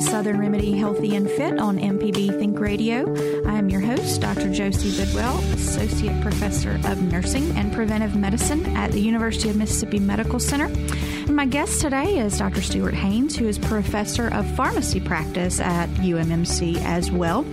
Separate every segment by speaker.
Speaker 1: Southern Remedy Healthy and Fit on MPB Think Radio. I am your host, Dr. Josie Bidwell, Associate Professor of Nursing and Preventive Medicine at the University of Mississippi Medical Center. And my guest today is Dr. Stuart Haines, who is Professor of Pharmacy Practice at UMMC as well.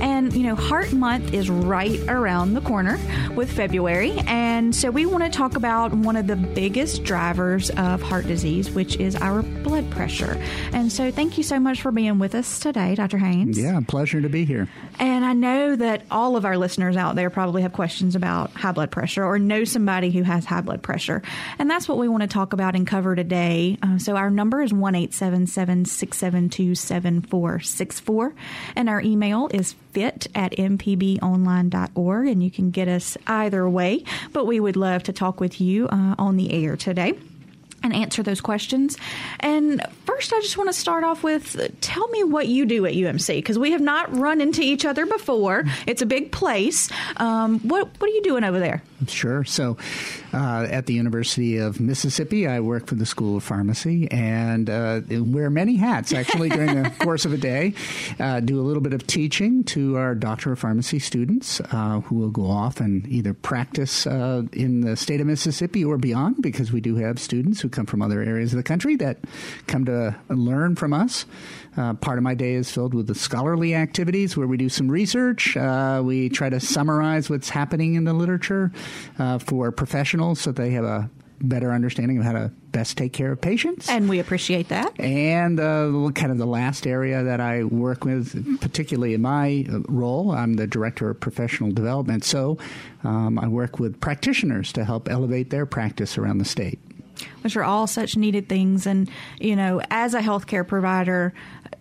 Speaker 1: And, you know, Heart Month is right around the corner with February. And so we want to talk about one of the biggest drivers of heart disease, which is our blood pressure. And so thank you so much for being with us today, Dr. Haines.
Speaker 2: Yeah, pleasure to be here.
Speaker 1: And I know that all of our listeners out there probably have questions about high blood pressure or know somebody who has high blood pressure. And that's what we want to talk about and cover today. Uh, so our number is 1 672 7464. And our email is fit at mpbonline.org. And you can get us either way. But we would love to talk with you uh, on the air today and answer those questions. And first, I just want to start off with tell me what you do at UMC because we have not run into each other before. It's a big place. Um, what what are you doing over there?
Speaker 2: Sure. So, uh, at the University of Mississippi, I work for the School of Pharmacy and uh, wear many hats actually during the course of a day. Uh, do a little bit of teaching to our Doctor of Pharmacy students uh, who will go off and either practice uh, in the state of Mississippi or beyond because we do have students who come from other areas of the country that come to learn from us. Uh, part of my day is filled with the scholarly activities where we do some research. Uh, we try to summarize what's happening in the literature uh, for professionals so they have a better understanding of how to best take care of patients.
Speaker 1: And we appreciate that.
Speaker 2: And uh, kind of the last area that I work with, particularly in my uh, role, I'm the director of professional development. So um, I work with practitioners to help elevate their practice around the state
Speaker 1: which are all such needed things. And, you know, as a healthcare provider,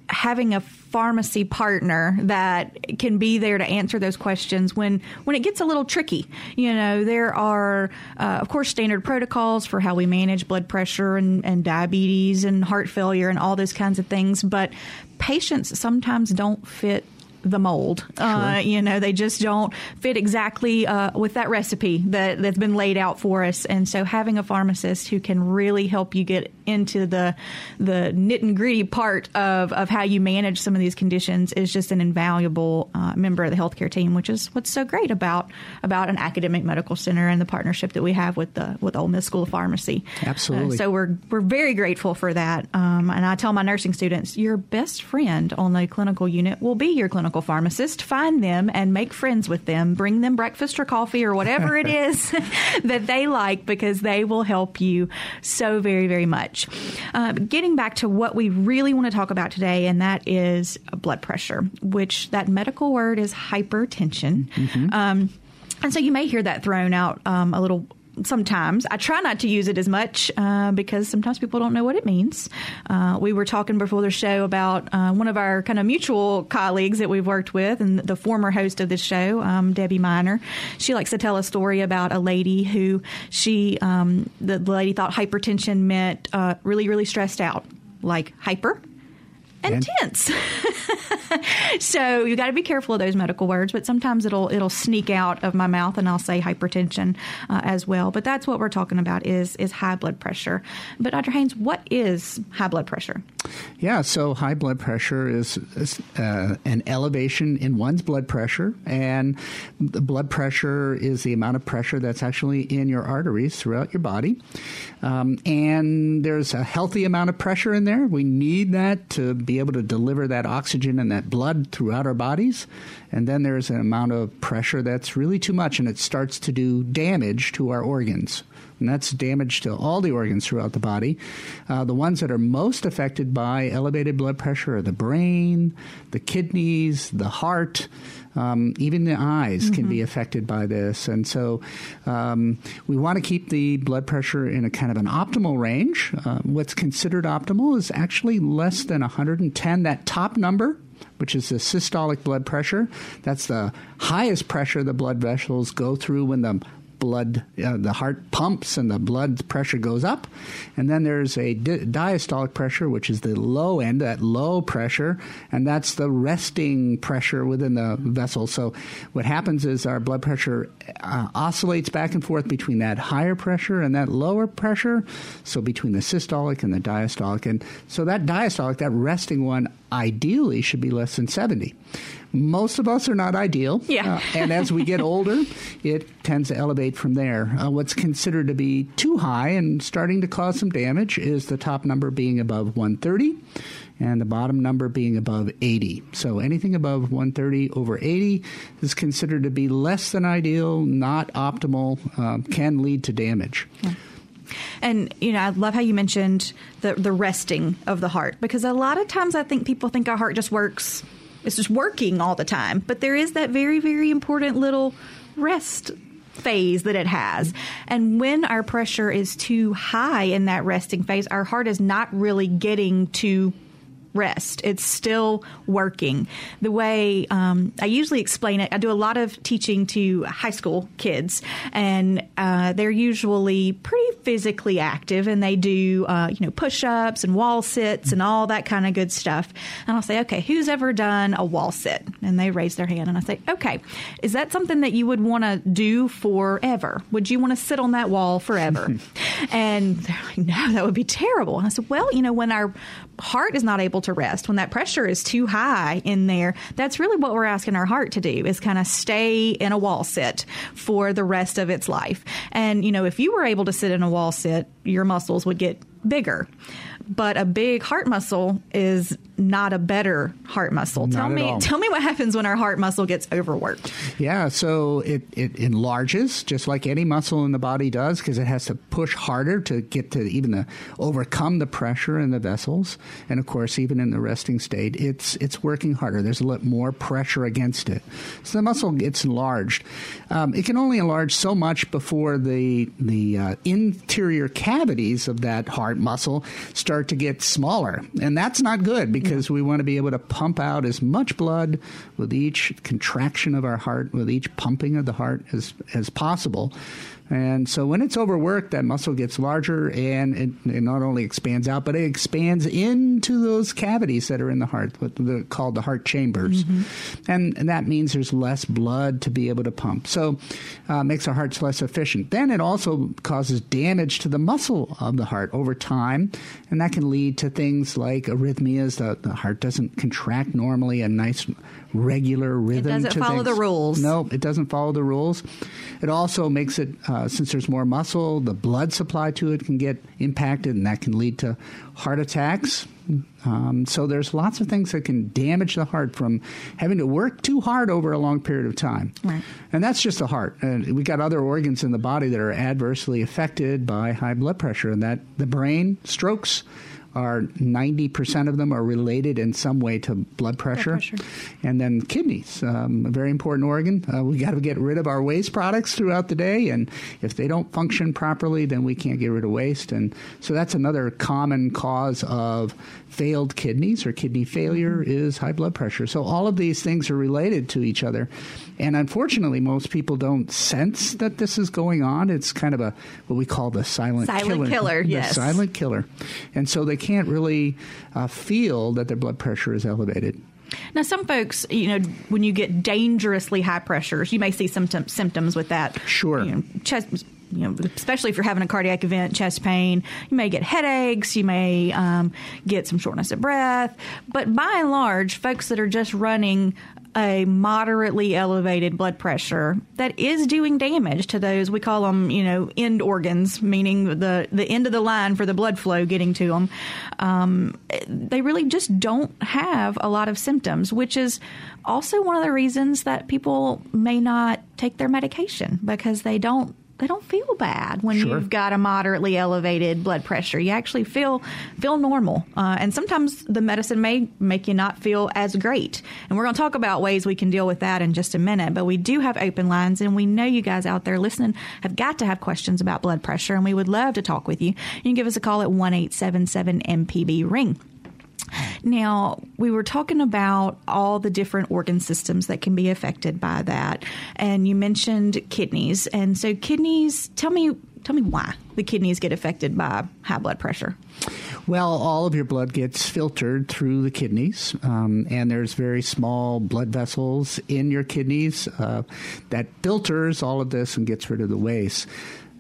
Speaker 1: having a pharmacy partner that can be there to answer those questions when when it gets a little tricky. You know, there are uh, of course standard protocols for how we manage blood pressure and, and diabetes and heart failure and all those kinds of things, but patients sometimes don't fit the mold. Uh, sure. Uh, you know, they just don't fit exactly uh, with that recipe that, that's been laid out for us. And so, having a pharmacist who can really help you get into the the nit and gritty part of, of how you manage some of these conditions is just an invaluable uh, member of the healthcare team, which is what's so great about about an academic medical center and the partnership that we have with the with Ole Miss School of Pharmacy.
Speaker 2: Absolutely.
Speaker 1: So we're we're very grateful for that. Um, and I tell my nursing students, your best friend on the clinical unit will be your clinical clinical pharmacist, find them and make friends with them. Bring them breakfast or coffee or whatever it is that they like because they will help you so very, very much. Uh, getting back to what we really want to talk about today, and that is blood pressure, which that medical word is hypertension. Mm-hmm. Um, and so you may hear that thrown out um, a little sometimes. I try not to use it as much uh, because sometimes people don't know what it means. Uh, we were talking before the show about uh, one of our kind of mutual colleagues that we've worked with, and the former host of this show, um, Debbie Miner. She likes to tell a story about a lady who she, um, the lady thought hypertension meant uh, really, really stressed out, like hyper and, tense. so you got to be careful of those medical words, but sometimes it'll it'll sneak out of my mouth, and I'll say hypertension uh, as well. But that's what we're talking about is is high blood pressure. But Dr. Haines, what is high blood pressure?
Speaker 2: Yeah, so high blood pressure is, is uh, an elevation in one's blood pressure, and the blood pressure is the amount of pressure that's actually in your arteries throughout your body. Um, and there's a healthy amount of pressure in there. We need that to be able to deliver that oxygen and that blood throughout our bodies. And then there's an amount of pressure that's really too much and it starts to do damage to our organs and that's damage to all the organs throughout the body. Uh, the ones that are most affected by elevated blood pressure are the brain, the kidneys, the heart. Um, even the eyes mm-hmm. can be mm-hmm. affected by this. And so um, we want to keep the blood pressure in a kind of an optimal range. Uh, what's considered optimal is actually less than 110. That top number which is the systolic blood pressure. That's the highest pressure the blood vessels go through when the blood, uh, the heart pumps and the blood pressure goes up. And then there's a di- diastolic pressure, which is the low end, that low pressure, and that's the resting pressure within the vessel. So what happens is our blood pressure uh, oscillates back and forth between that higher pressure and that lower pressure. So between the systolic and the diastolic. And so that diastolic, that resting one, ideally should be less than 70 most of us are not ideal.
Speaker 1: Yeah. Uh,
Speaker 2: and as we get older, it tends to elevate from there. Uh, what's considered to be too high and starting to cause some damage is the top number being above 130 and the bottom number being above 80. So anything above 130 over 80 is considered to be less than ideal, not optimal, uh, can lead to damage.
Speaker 1: Yeah. And you know, I love how you mentioned the the resting of the heart because a lot of times I think people think our heart just works it's just working all the time. But there is that very, very important little rest phase that it has. And when our pressure is too high in that resting phase, our heart is not really getting to rest. It's still working. The way um, I usually explain it, I do a lot of teaching to high school kids, and uh, they're usually pretty physically active, and they do uh, you know push ups and wall sits and all that kind of good stuff. And I'll say, okay, who's ever done a wall sit? And they raise their hand, and I say, okay, is that something that you would want to do forever? Would you want to sit on that wall forever? and they're like, no, that would be terrible. And I said, well, you know, when our heart is not able to rest, when that pressure is too high in there, that's really what we're asking our heart to do is kind of stay in a wall sit for the rest of its life. And, you know, if you were able to sit in a wall sit, your muscles would get bigger. But a big heart muscle is not a better heart muscle.
Speaker 2: Not
Speaker 1: tell me,
Speaker 2: all.
Speaker 1: tell me what happens when our heart muscle gets overworked.
Speaker 2: Yeah, so it, it enlarges just like any muscle in the body does because it has to push harder to get to even the overcome the pressure in the vessels, and of course, even in the resting state, it's it's working harder. There's a lot more pressure against it, so the muscle gets enlarged. Um, it can only enlarge so much before the the uh, interior cavities of that heart muscle start to get smaller, and that's not good because because we want to be able to pump out as much blood with each contraction of our heart, with each pumping of the heart as, as possible. And so when it's overworked, that muscle gets larger and it, it, not only expands out, but it expands into those cavities that are in the heart, what the, called the heart chambers. Mm-hmm. And, and, that means there's less blood to be able to pump. So uh, makes our hearts less efficient. Then it also causes damage to the muscle of the heart over time. And that can lead to things like arrhythmias. The, the heart doesn't contract normally, a nice regular rhythm.
Speaker 1: It doesn't follow
Speaker 2: things.
Speaker 1: the rules.
Speaker 2: No, it doesn't follow the rules. It also makes it, uh, since there's more muscle, the blood supply to it can get impacted, and that can lead to heart attacks. Um, so there's lots of things that can damage the heart from having to work too hard over a long period of time.
Speaker 1: Right.
Speaker 2: And that's just the heart. And we got other organs in the body that are adversely affected by high blood pressure, and that the brain, strokes are 90% of them are related in some way to blood pressure.
Speaker 1: Blood pressure.
Speaker 2: And then kidneys, um, a very important organ. Uh, we got to get rid of our waste products throughout the day. And if they don't function properly, then we can't get rid of waste. And so that's another common cause of failed kidneys or kidney failure mm-hmm. is high blood pressure. So all of these things are related to each other. And unfortunately, most people don't sense that this is going on. It's kind of a what we call the silent,
Speaker 1: silent
Speaker 2: killer.
Speaker 1: killer.
Speaker 2: The
Speaker 1: yes.
Speaker 2: silent killer. And so they can't really uh, feel that their blood pressure is elevated.
Speaker 1: Now, some folks, you know, when you get dangerously high pressures, you may see some t- symptoms with that.
Speaker 2: Sure.
Speaker 1: You know, chest, you know, especially if you're having a cardiac event, chest pain, you may get headaches, you may um, get some shortness of breath. But by and large, folks that are just running a moderately elevated blood pressure that is doing damage to those we call them you know end organs meaning the the end of the line for the blood flow getting to them um, they really just don't have a lot of symptoms which is also one of the reasons that people may not take their medication because they don't they don't feel bad when
Speaker 2: Sure.
Speaker 1: you've got a moderately elevated blood pressure. You actually feel feel normal, uh, and sometimes the medicine may make you not feel as great. And we're going to talk about ways we can deal with that in just a minute. But we do have open lines, and we know you guys out there listening have got to have questions about blood pressure, and we would love to talk with you. You can give us a call at one eight seven seven MPB ring. Now, we were talking about all the different organ systems that can be affected by that. And you mentioned kidneys. And so kidneys, tell me tell me why the kidneys get affected by high blood pressure.
Speaker 2: Well, all of your blood gets filtered through the kidneys, um, and there's very small blood vessels in your kidneys uh, that filters all of this and gets rid of the waste.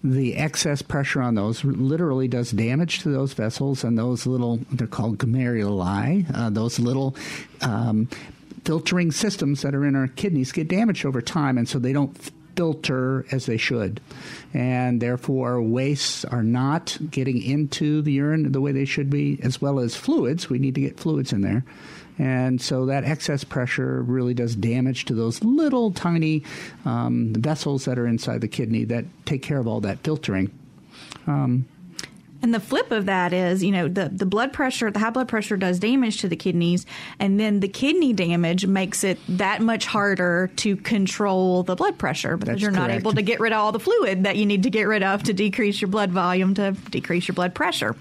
Speaker 2: The excess pressure on those literally does damage to those vessels, and those little, they're called glomeruli, uh, those little um, filtering systems that are in our kidneys get damaged over time, and so they don't filter as they should. And therefore, wastes are not getting into the urine the way they should be, as well as fluids. We need to get fluids in there. And so that excess pressure really does damage to those little tiny um, vessels that are inside the kidney that take care of all that filtering.
Speaker 1: And the flip of that is, you know, the, the blood pressure, the high blood pressure does damage to the kidneys, and then the kidney damage makes it that much harder to control the blood pressure because you're not able to get rid of all the fluid that you need to get rid of to decrease your blood volume to decrease your blood pressure.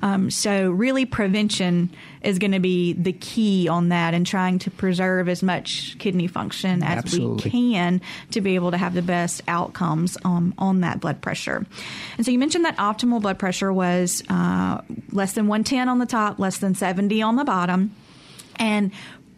Speaker 1: Um, so, really, prevention is going to be the key on that and trying to preserve as much kidney function as
Speaker 2: Absolutely.
Speaker 1: we can to be able to have the best outcomes um, on that blood pressure. And so you mentioned that optimal blood pressure was uh, less than 110 on the top, less than 70 on the bottom. And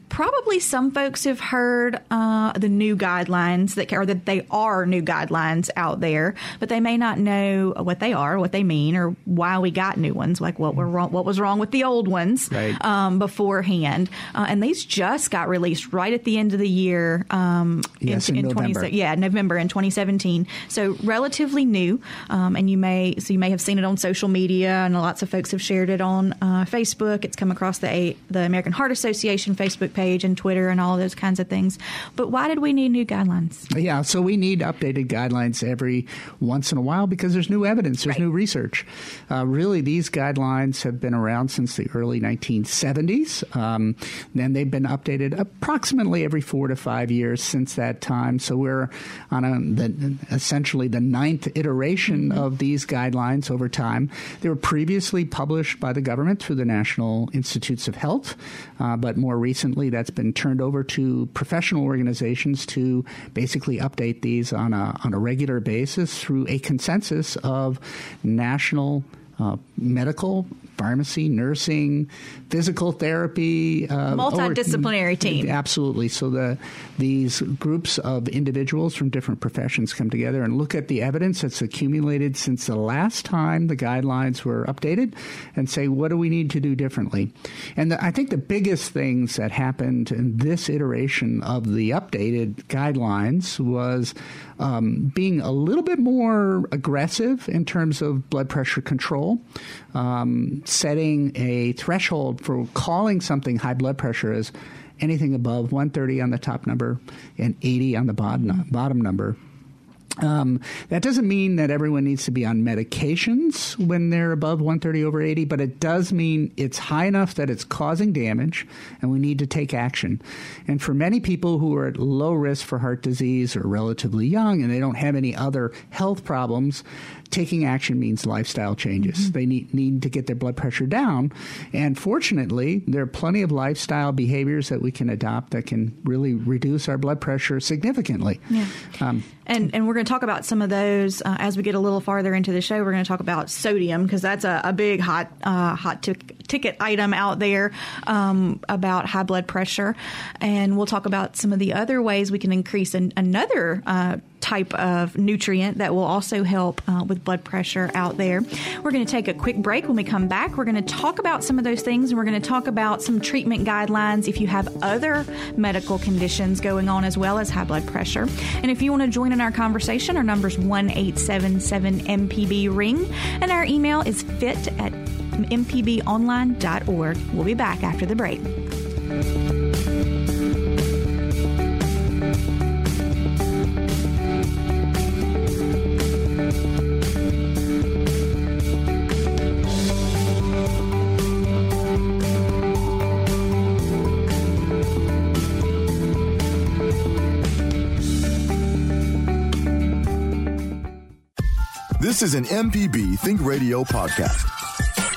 Speaker 1: probably some folks have heard uh, the new guidelines that or that they are new guidelines out there, but they may not know what they are, what they mean, or why we got new ones, like what were wrong, what was wrong with the old ones
Speaker 2: Right.
Speaker 1: um, beforehand. Uh, and these just got released right at the end of the year. Um,
Speaker 2: Yes, in
Speaker 1: 20
Speaker 2: November.
Speaker 1: yeah, November in 2017. So relatively new, um, and you may so you may have seen it on social media, and lots of folks have shared it on uh, Facebook. It's come across the A- the American Heart Association Facebook page and Twitter and all those kinds of things. But why did we need new guidelines?
Speaker 2: Yeah, so we need updated guidelines every once in a while because there's new evidence, there's
Speaker 1: Right.
Speaker 2: new research. Uh, really, these guidelines have been around since the early 1970s. Um, then they've been updated approximately every four to five years since that time. So we're on a, the, essentially the ninth iteration of these guidelines over time. They were previously published by the government through the National Institutes of Health, uh, but more recently that's been turned over to professional organizations to basically update these on a, on a regular basis through a consensus of national uh, medical, pharmacy, nursing, physical therapy, uh,
Speaker 1: Multidisciplinary team.
Speaker 2: Absolutely. So the these groups of individuals from different professions come together and look at the evidence that's accumulated since the last time the guidelines were updated, and say what do we need to do differently. And the, I think the biggest things that happened in this iteration of the updated guidelines was um, being a little bit more aggressive in terms of blood pressure control, um, setting a threshold for calling something high blood pressure as anything above 130 on the top number and 80 on the bottom, bottom number. Um, that doesn't mean that everyone needs to be on medications when they're above 130 over 80, but it does mean it's high enough that it's causing damage and we need to take action. And for many people who are at low risk for heart disease or relatively young and they don't have any other health problems, taking action means lifestyle changes. They need, need to get their blood pressure down. And fortunately, there are plenty of lifestyle behaviors that we can adopt that can really reduce our blood pressure significantly.
Speaker 1: Yeah.
Speaker 2: Um,
Speaker 1: And, and we're going to talk about some of those uh, as we get a little farther into the show. We're going to talk about sodium because that's a, a big hot uh, hot tic- ticket item out there um, about high blood pressure, and we'll talk about some of the other ways we can increase an, another. Uh, type of nutrient that will also help uh, with blood pressure out there. We're going to take a quick break. When we come back, we're going to talk about some of those things and we're going to talk about some treatment guidelines if you have other medical conditions going on as well as high blood pressure. And if you want to join in our conversation, our number is 1 877 MPB ring and our email is fit at mpbonline.org. We'll be back after the break.
Speaker 3: This is an MPB Think Radio podcast.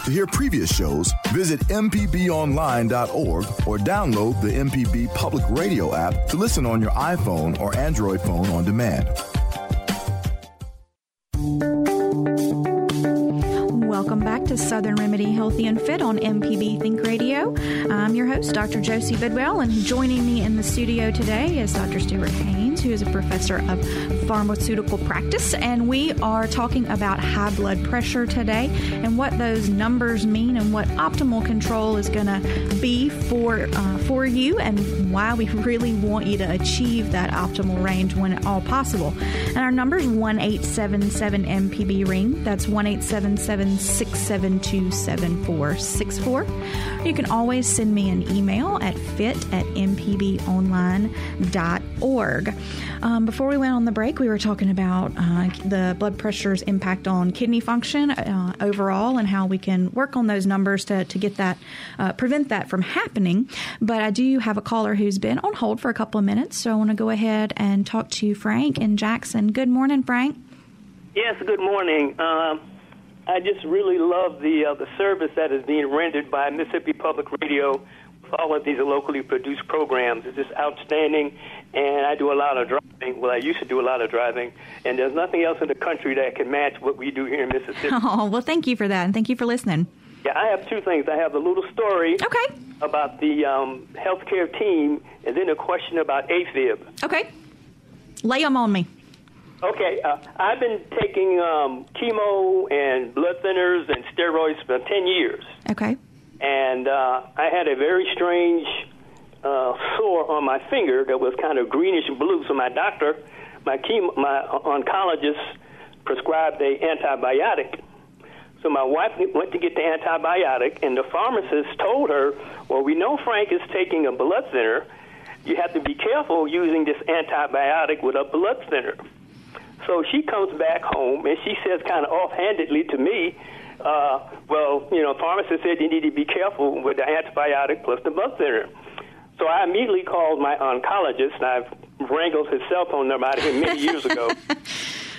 Speaker 3: To hear previous shows, visit MPBOnline.org or download the MPB Public Radio app to listen on your iPhone or Android phone on demand.
Speaker 1: Welcome back to Southern Remedy Healthy and Fit on MPB Think Radio. I'm your host, Dr. Josie Bidwell, and joining me in the studio today is Dr. Stuart Haines, who is a professor of pharmaceutical practice. And we are talking about high blood pressure today and what those numbers mean and what optimal control is going to be for, uh, for you and why we really want you to achieve that optimal range when at all possible. And our number is 1877 MPB ring. That's 1877 672 7464. You can always send me an email at fit at mpbonline.org. Um, before we went on the break, we were talking about uh, the blood pressure's impact on kidney function uh, overall and how we can work on those numbers to, to get that, uh, prevent that from happening. But I do have a caller who's been on hold for a couple of minutes, so I want to go ahead and talk to Frank in Jackson. Good morning, Frank.
Speaker 4: Yes, good morning. Um, I just really love the uh, the service that is being rendered by Mississippi Public Radio all of these locally produced programs. It's just outstanding, and I do a lot of driving. Well, I used to do a lot of driving, and there's nothing else in the country that can match what we do here in Mississippi.
Speaker 1: Oh, well, thank you for that, and thank you for listening.
Speaker 4: Yeah, I have two things. I have a little story
Speaker 1: Okay.
Speaker 4: about the um, healthcare team, and then a question about AFib.
Speaker 1: Okay. Lay them on me.
Speaker 4: Okay, uh, I've been taking um, chemo and blood thinners and steroids for 10 years.
Speaker 1: Okay.
Speaker 4: And uh, I had a very strange uh, sore on my finger that was kind of greenish blue. So my doctor, my chemo, my oncologist, prescribed a antibiotic. So my wife went to get the antibiotic, and the pharmacist told her, "Well, we know Frank is taking a blood thinner. You have to be careful using this antibiotic with a blood thinner." So she comes back home and she says, kind of offhandedly to me, uh, "Well, you know, pharmacist said you need to be careful with the antibiotic plus the blood thinner." So I immediately called my oncologist, and I've wrangled his cell phone number out of him many years ago.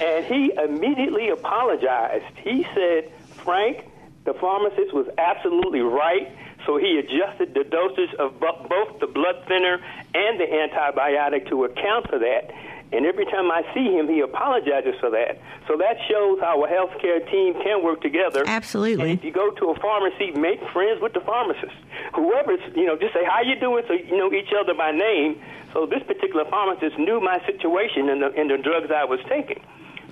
Speaker 4: And he immediately apologized. He said, Frank, the pharmacist was absolutely right. So he adjusted the dosage of both the blood thinner and the antibiotic to account for that. And every time I see him, he apologizes for that. So that shows how a healthcare team can work together.
Speaker 1: Absolutely.
Speaker 4: And if you go to a pharmacy, make friends with the pharmacist. Whoever's, you know, just say, how you doing? So you know each other by name. So this particular pharmacist knew my situation and the, and the drugs I was taking.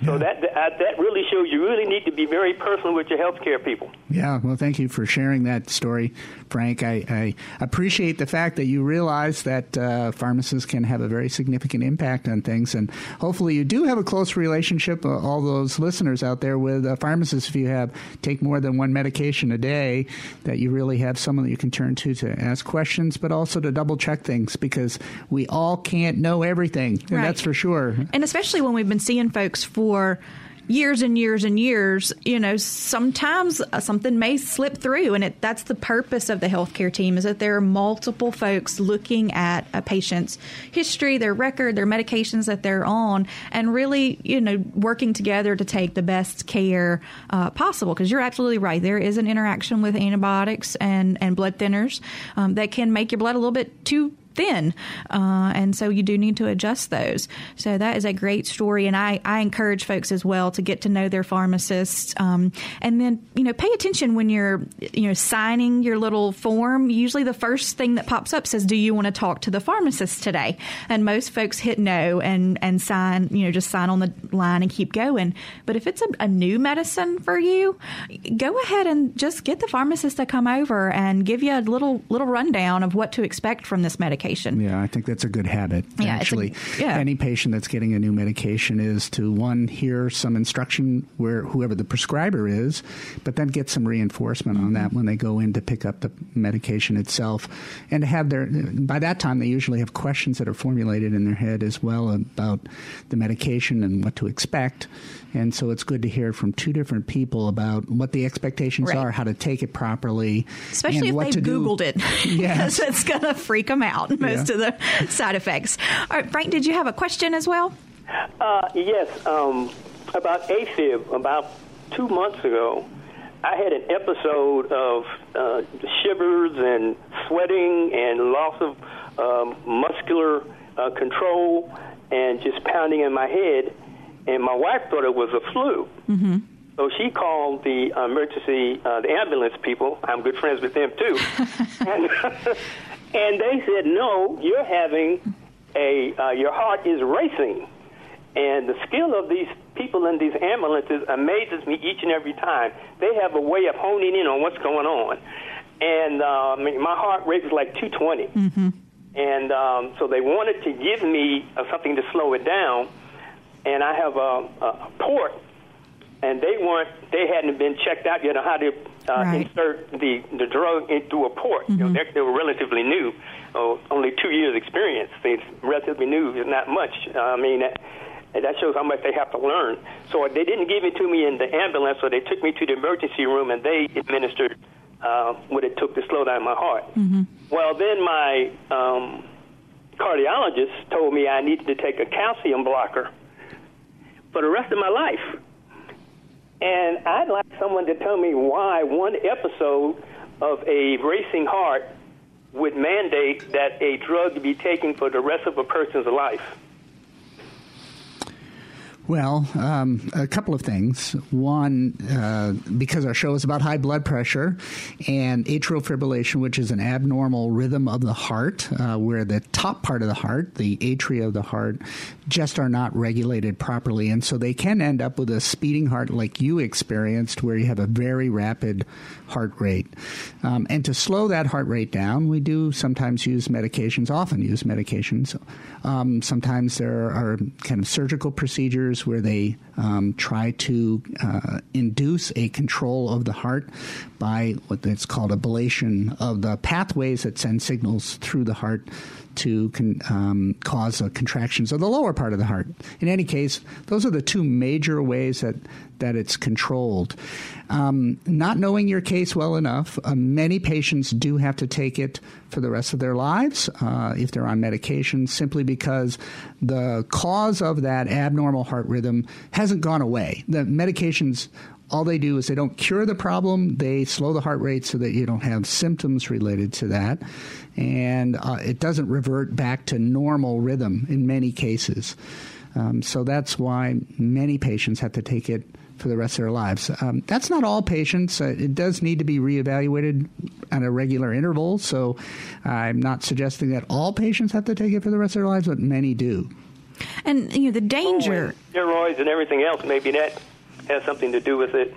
Speaker 4: So that that that really shows you really need to be very personal with your healthcare people.
Speaker 2: Yeah, well, thank you for sharing that story, Frank. I, I appreciate the fact that you realize that uh, pharmacists can have a very significant impact on things, and hopefully you do have a close relationship. Uh, all those listeners out there with a pharmacist, if you have take more than one medication a day, that you really have someone that you can turn to to ask questions, but also to double check things because we all can't know everything, and
Speaker 1: Right.
Speaker 2: that's for sure.
Speaker 1: And especially when we've been seeing folks for years and years and years, you know, sometimes uh, something may slip through, and it, that's the purpose of the healthcare team is that there are multiple folks looking at a patient's history, their record, their medications that they're on, and really, you know, working together to take the best care uh, possible. Because you're absolutely right, there is an interaction with antibiotics and and blood thinners um, that can make your blood a little bit too thin, uh, and so you do need to adjust those. So that is a great story, and I, I encourage folks as well to get to know their pharmacists, um, and then you know pay attention when you're you know signing your little form. Usually, the first thing that pops up says, "Do you want to talk to the pharmacist today?" And most folks hit no and and sign you know just sign on the line and keep going. But if it's a, a new medicine for you, go ahead and just get the pharmacist to come over and give you a little little rundown of what to expect from this medication.
Speaker 2: Yeah, I think that's a good habit.
Speaker 1: Yeah, it's a-
Speaker 2: actually,
Speaker 1: yeah.
Speaker 2: any patient that's getting a new medication is to one hear some instruction where whoever the prescriber is, but then get some reinforcement on that mm-hmm. when they go in to pick up the medication itself, and to have their by that time they usually have questions that are formulated in their head as well about the medication and what to expect. And so it's good to hear from two different people about what the expectations
Speaker 1: Right.
Speaker 2: are, how to take it properly,
Speaker 1: Especially
Speaker 2: and
Speaker 1: if
Speaker 2: what
Speaker 1: they've
Speaker 2: to do.
Speaker 1: Googled it.
Speaker 2: Yes.
Speaker 1: Because it's going to freak them out, most
Speaker 2: Yeah.
Speaker 1: of the side effects. All right, Frank, did you have a question as well?
Speaker 4: Uh, yes. Um, about AFib, about two months ago, I had an episode of uh, shivers and sweating and loss of um, muscular uh, control and just pounding in my head. And my wife thought it was a flu.
Speaker 1: Mm-hmm.
Speaker 4: So she called the emergency, uh, the ambulance people. I'm good friends with them too. and, and they said, no, you're having a, uh, your heart is racing. And the skill of these people in these ambulances amazes me each and every time. They have a way of honing in on what's going on. And mean, my heart rate is like 220.
Speaker 1: Mm-hmm.
Speaker 4: And um, so they wanted to give me uh, something to slow it down. And I have a, a port, and they weren't, they hadn't been checked out yet on how to uh,
Speaker 1: Right.
Speaker 4: insert the, the drug into a port. You know, they, they were relatively new, oh, only two years experience. They relatively new is not much. Uh, I mean, that, that shows how much they have to learn. So they didn't give it to me in the ambulance, so they took me to the emergency room and they administered uh, what it took to slow down my heart. Well, then my um, cardiologist told me I needed to take a calcium blocker for the rest of my life. And I'd like someone to tell me why one episode of a racing heart would mandate that a drug be taken for the rest of a person's life.
Speaker 2: Well, um, a couple of things. One, uh, because our show is about high blood pressure and atrial fibrillation, which is an abnormal rhythm of the heart, uh, where the top part of the heart, the atria of the heart, just are not regulated properly. And so they can end up with a speeding heart like you experienced, where you have a very rapid heart rate. Um, and to slow that heart rate down, we do sometimes use medications, often use medications. Um, sometimes there are kind of surgical procedures where they um, try to uh, induce a control of the heart by what it's called ablation of the pathways that send signals through the heart to con- um, cause contractions of the lower part of the heart. In any case, those are the two major ways that that it's controlled. Um, not knowing your case well enough, uh, many patients do have to take it for the rest of their lives uh, if they're on medication, simply because the cause of that abnormal heart rhythm hasn't gone away. The medications all they do is they don't cure the problem. They slow the heart rate so that you don't have symptoms related to that. And uh, it doesn't revert back to normal rhythm in many cases. Um, so that's why many patients have to take it for the rest of their lives. Um, that's not all patients. Uh, it does need to be reevaluated at a regular interval. So I'm not suggesting that all patients have to take it for the rest of their lives, but many do.
Speaker 1: And you know the danger.
Speaker 4: Steroids and everything else, maybe that has something to do with it.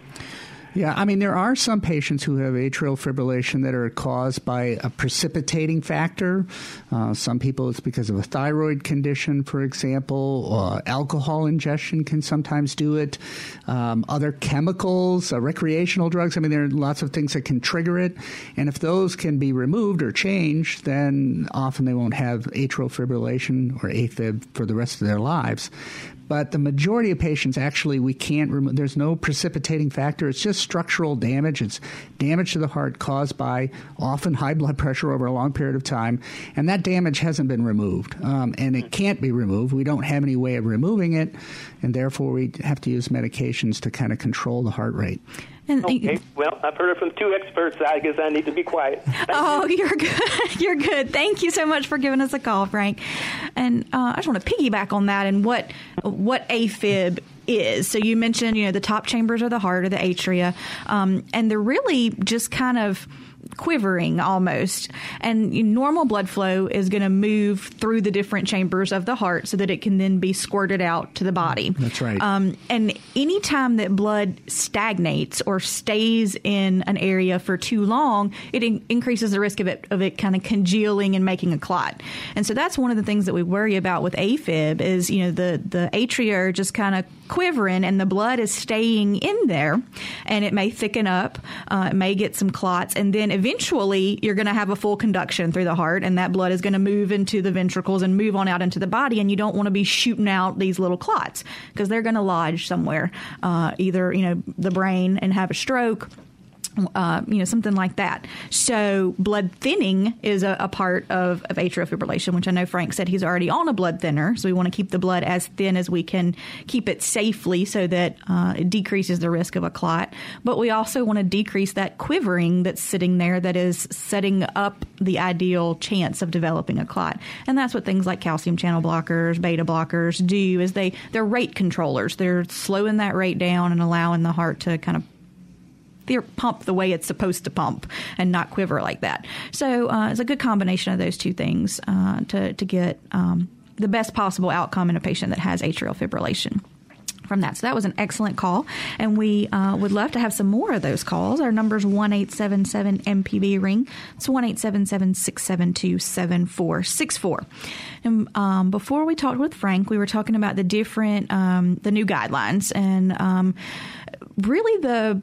Speaker 2: Yeah, I mean, there are some patients who have atrial fibrillation that are caused by a precipitating factor. Uh, some people it's because of a thyroid condition, for example. Uh, alcohol ingestion can sometimes do it. Um, other chemicals, uh, recreational drugs. I mean, there are lots of things that can trigger it. And if those can be removed or changed, then often they won't have atrial fibrillation or AFib for the rest of their lives. But the majority of patients, actually, we can't remove. There's no precipitating factor. It's just structural damage. It's damage to the heart caused by often high blood pressure over a long period of time, and that damage hasn't been removed, um, and it can't be removed. We don't have any way of removing it, and therefore we have to use medications to kind of control the heart rate.
Speaker 1: And,
Speaker 4: Okay, well, I've heard it from two experts. I guess I need to be quiet. Thank
Speaker 1: Oh,
Speaker 4: you.
Speaker 1: you're good. You're good. Thank you so much for giving us a call, Frank. And uh, I just want to piggyback on that and what what AFib is. So you mentioned, you know, the top chambers of the heart or the atria, um, and they're really just kind of quivering almost. And normal blood flow is going to move through the different chambers of the heart so that it can then be squirted out to the body.
Speaker 2: That's right.
Speaker 1: Um, and anytime that blood stagnates or stays in an area for too long, it in- increases the risk of it of it kind of congealing and making a clot. And so that's one of the things that we worry about with AFib is you know the the atria are just kind of quivering and the blood is staying in there, and it may thicken up, uh, it may get some clots, and then eventually you're going to have a full conduction through the heart, and that blood is going to move into the ventricles and move on out into the body, and you don't want to be shooting out these little clots because they're going to lodge somewhere, uh, either you know the brain and have a stroke uh, you know, something like that. So blood thinning is a, a, part of, of atrial fibrillation, which I know Frank said he's already on a blood thinner. So we want to keep the blood as thin as we can keep it safely so that uh, it decreases the risk of a clot. But we also want to decrease that quivering that's sitting there that is setting up the ideal chance of developing a clot. And that's what things like calcium channel blockers, beta blockers do is they, they're rate controllers. They're slowing that rate down and allowing the heart to kind of pump the way it's supposed to pump and not quiver like that. So uh, it's a good combination of those two things uh, to to get um, the best possible outcome in a patient that has atrial fibrillation from that. So that was an excellent call, and we uh, would love to have some more of those calls. Our number is one eight seven seven MPB ring. It's one eight seven seven six seven two seven four six four. And um, before we talked with Frank, we were talking about the different um, the new guidelines and um, really the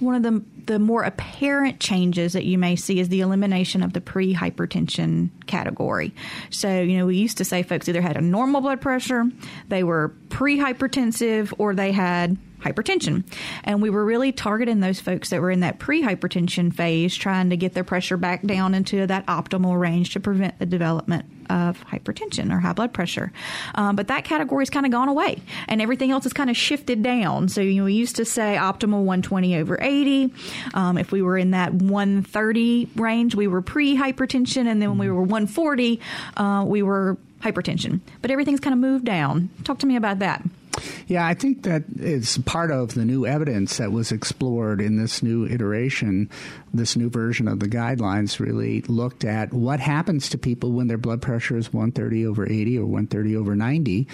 Speaker 1: one of the the more apparent changes that you may see is the elimination of the pre-hypertension category. So, you know, we used to say folks either had a normal blood pressure, they were pre-hypertensive, or they had hypertension. And we were really targeting those folks that were in that pre hypertension phase, trying to get their pressure back down into that optimal range to prevent the development of hypertension or high blood pressure. Um, but that category has kind of gone away, and everything else has kind of shifted down. So you know, we used to say optimal 120 over 80. Um, if we were in that 130 range, we were pre hypertension, and then when we were 140, uh, we were hypertension. But everything's kind of moved down. Talk to me about that.
Speaker 2: Yeah, I think that it's part of the new evidence that was explored in this new iteration. This new version of the guidelines really looked at what happens to people when their blood pressure is 130 over 80 or 130 over 90.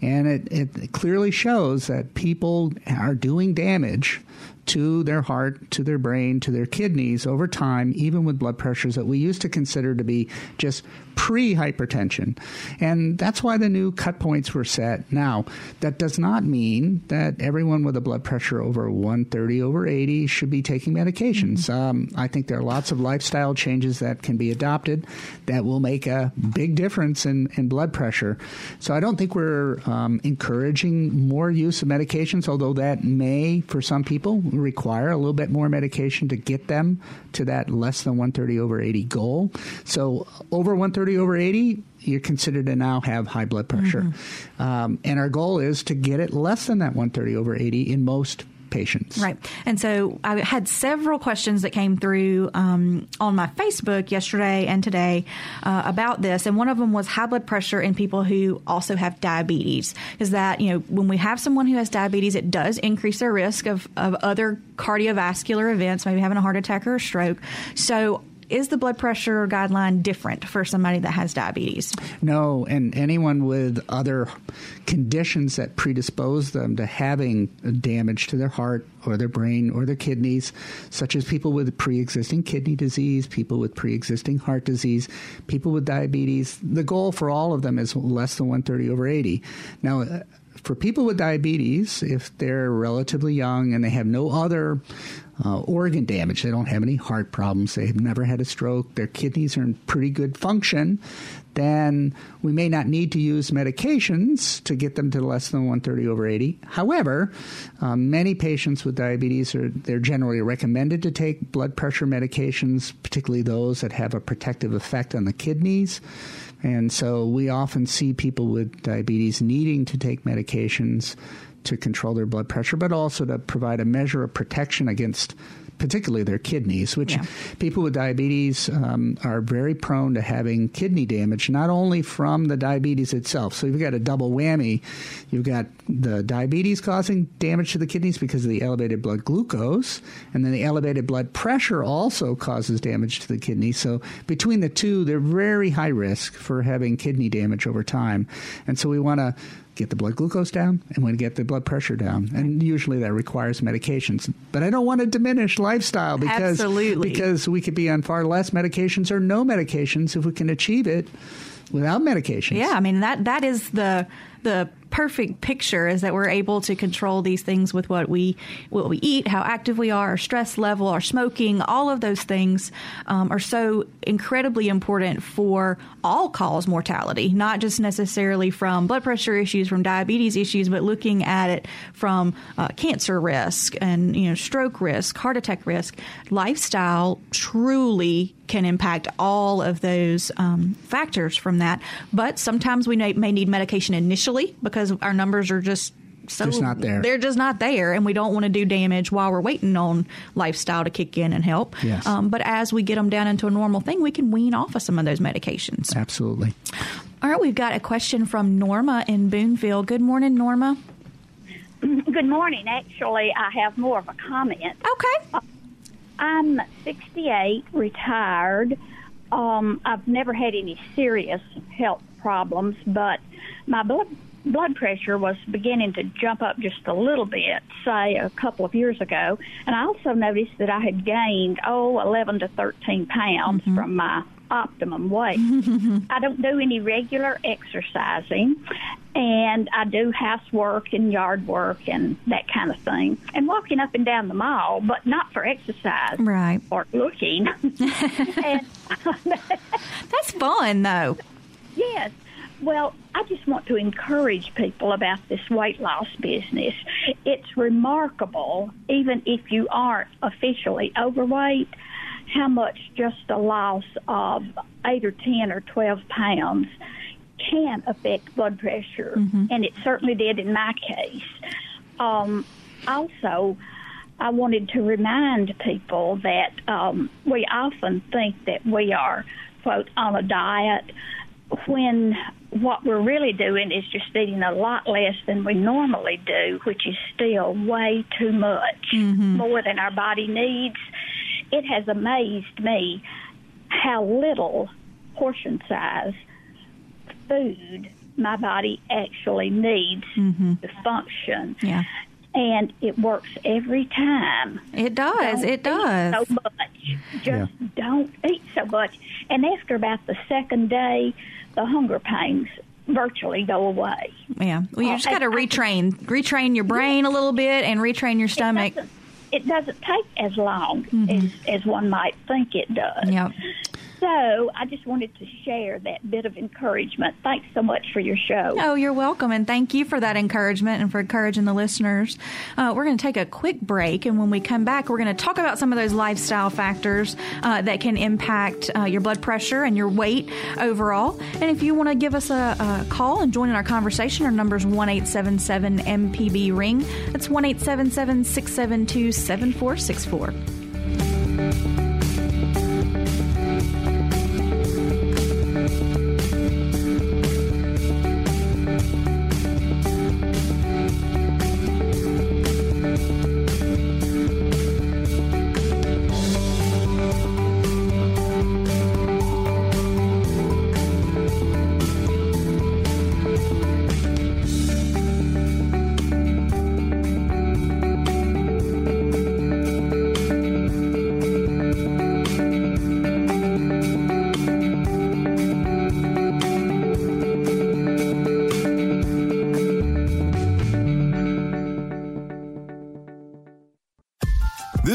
Speaker 2: And it, it clearly shows that people are doing damage to their heart, to their brain, to their kidneys over time, even with blood pressures that we used to consider to be just pre hypertension. And that's why the new cut points were set. Now, that does not mean that everyone with a blood pressure over 130 over 80 should be taking medications. Mm-hmm. Um, I think there are lots of lifestyle changes that can be adopted that will make a big difference in, in blood pressure. So I don't think we're um, encouraging more use of medications, although that may, for some people, require a little bit more medication to get them to that less than 130 over 80 goal. So over 130 over 80, you're considered to now have high blood pressure. Mm-hmm. Um, and our goal is to get it less than that 130 over 80 in most patients.
Speaker 1: Right. And so I had several questions that came through um, on my Facebook yesterday and today uh, about this. And one of them was high blood pressure in people who also have diabetes. Is that, you know, when we have someone who has diabetes, it does increase their risk of, of other cardiovascular events, maybe having a heart attack or a stroke. So is the blood pressure guideline different for somebody that has diabetes?
Speaker 2: No, and anyone with other conditions that predispose them to having damage to their heart or their brain or their kidneys, such as people with pre existing kidney disease, people with pre existing heart disease, people with diabetes, the goal for all of them is less than 130 over 80. Now, uh, for people with diabetes, if they're relatively young and they have no other uh, organ damage. They don't have any heart problems. They've never had a stroke. Their kidneys are in pretty good function. Then we may not need to use medications to get them to less than 130 over 80. However, um, many patients with diabetes are they're generally recommended to take blood pressure medications, particularly those that have a protective effect on the kidneys. And so we often see people with diabetes needing to take medications to control their blood pressure, but also to provide a measure of protection against particularly their kidneys, which yeah. people with diabetes um, are very prone to having kidney damage, not only from the diabetes itself. So you've got a double whammy. You've got the diabetes causing damage to the kidneys because of the elevated blood glucose, and then the elevated blood pressure also causes damage to the kidney. So between the two, they're very high risk for having kidney damage over time. And so we want to get the blood glucose down and we to get the blood pressure down. And usually that requires medications. But I don't want to diminish lifestyle because
Speaker 1: Absolutely.
Speaker 2: because we could be on far less medications or no medications if we can achieve it without medications.
Speaker 1: Yeah, I mean that that is the the perfect picture is that we're able to control these things with what we what we eat, how active we are, our stress level, our smoking, all of those things um, are so incredibly important for all cause mortality, not just necessarily from blood pressure issues, from diabetes issues, but looking at it from uh, cancer risk and you know stroke risk, heart attack risk. Lifestyle truly can impact all of those um, factors from that. But sometimes we may, may need medication initially because our numbers are just so
Speaker 2: Just not there.
Speaker 1: They're just not there, and we don't want to do damage while we're waiting on lifestyle to kick in and help.
Speaker 2: Yes.
Speaker 1: Um, but as we get them down into a normal thing, we can wean off of some of those medications.
Speaker 2: Absolutely.
Speaker 1: All right, we've got a question from Norma in Booneville. Good morning, Norma.
Speaker 5: Good morning. Actually, I have more of a comment.
Speaker 1: Okay.
Speaker 5: I'm 68, retired. Um, I've never had any serious health problems, but my blood blood pressure was beginning to jump up just a little bit, say a couple of years ago. And I also noticed that I had gained, oh, 11 to 13 pounds from my optimum weight. I don't do any regular exercising, and I do housework and yard work and that kind of thing, and walking up and down the mall, but not for exercise
Speaker 1: Right.
Speaker 5: or looking. and
Speaker 1: That's fun, though.
Speaker 5: Yes. Well, I just want to encourage people about this weight loss business. It's remarkable, even if you aren't officially overweight, how much just a loss of 8 or 10 or 12 pounds can affect blood pressure. And it certainly did in my case. Um, also, I wanted to remind people that um, we often think that we are, quote, on a diet when what we're really doing is just eating a lot less than we normally do, which is still way too much, more than our body needs. It has amazed me how little portion size food my body actually needs mm-hmm. to function.
Speaker 1: Yeah.
Speaker 5: And it works every time.
Speaker 1: It does.
Speaker 5: Don't
Speaker 1: It
Speaker 5: eat
Speaker 1: does.
Speaker 5: So much. Just don't eat so much. And after about the second day, the hunger pains virtually go away.
Speaker 1: Yeah. Well, you
Speaker 5: Oh,
Speaker 1: just got to
Speaker 5: I- I-
Speaker 1: retrain, retrain your brain a little bit, and retrain your stomach.
Speaker 5: It doesn't, it doesn't take as long mm-hmm. as, as one might think it does.
Speaker 1: Yep.
Speaker 5: So I just wanted to share that bit of encouragement. Thanks so much for your show.
Speaker 1: Oh, you're welcome. And thank you for that encouragement and for encouraging the listeners. Uh, we're going to take a quick break. And when we come back, we're going to talk about some of those lifestyle factors uh, that can impact uh, your blood pressure and your weight overall. And if you want to give us a, a, call and join in our conversation, our number is 1 877 MPB Ring. That's 1 672 7464.